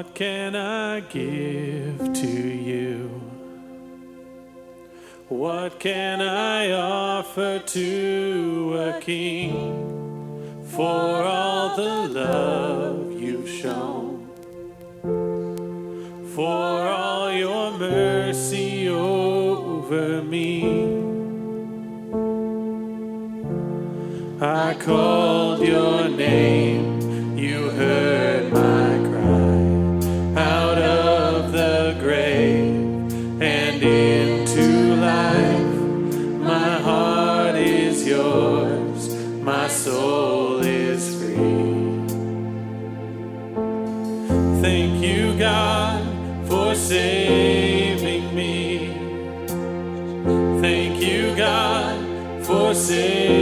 What can I give to you? What can I offer to a king for all the love you've shown? For all your mercy over me. I called your name. Thank you, God, for saving me. Thank you, God, for saving me.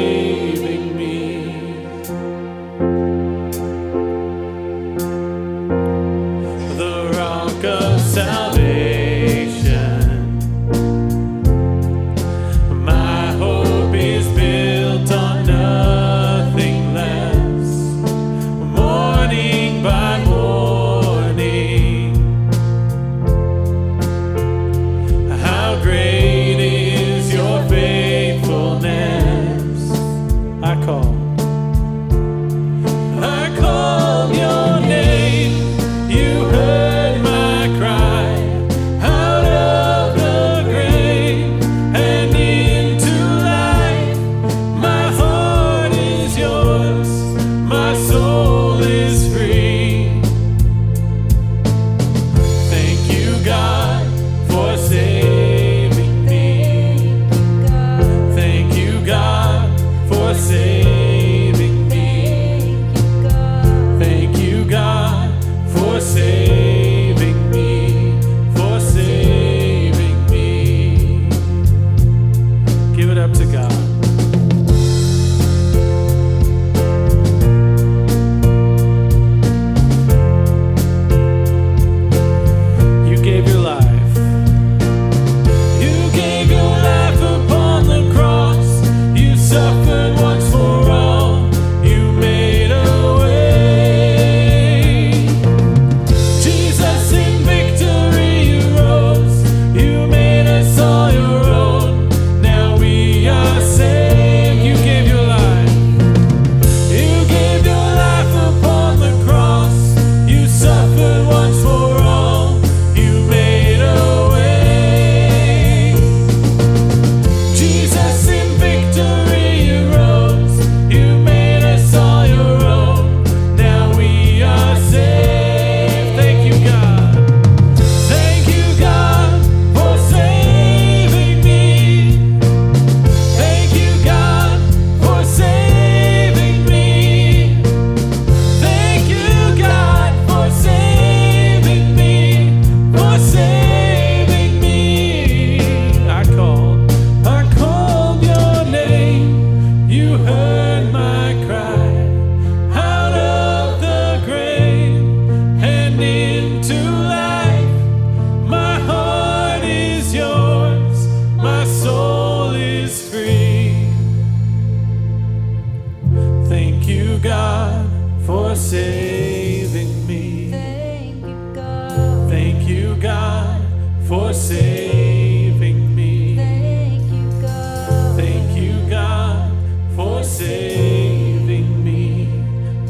for saving me. Thank you, God. Thank you, God, for saving me.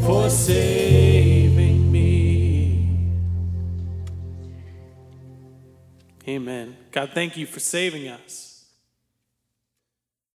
For saving me. Amen. God, thank you for saving us.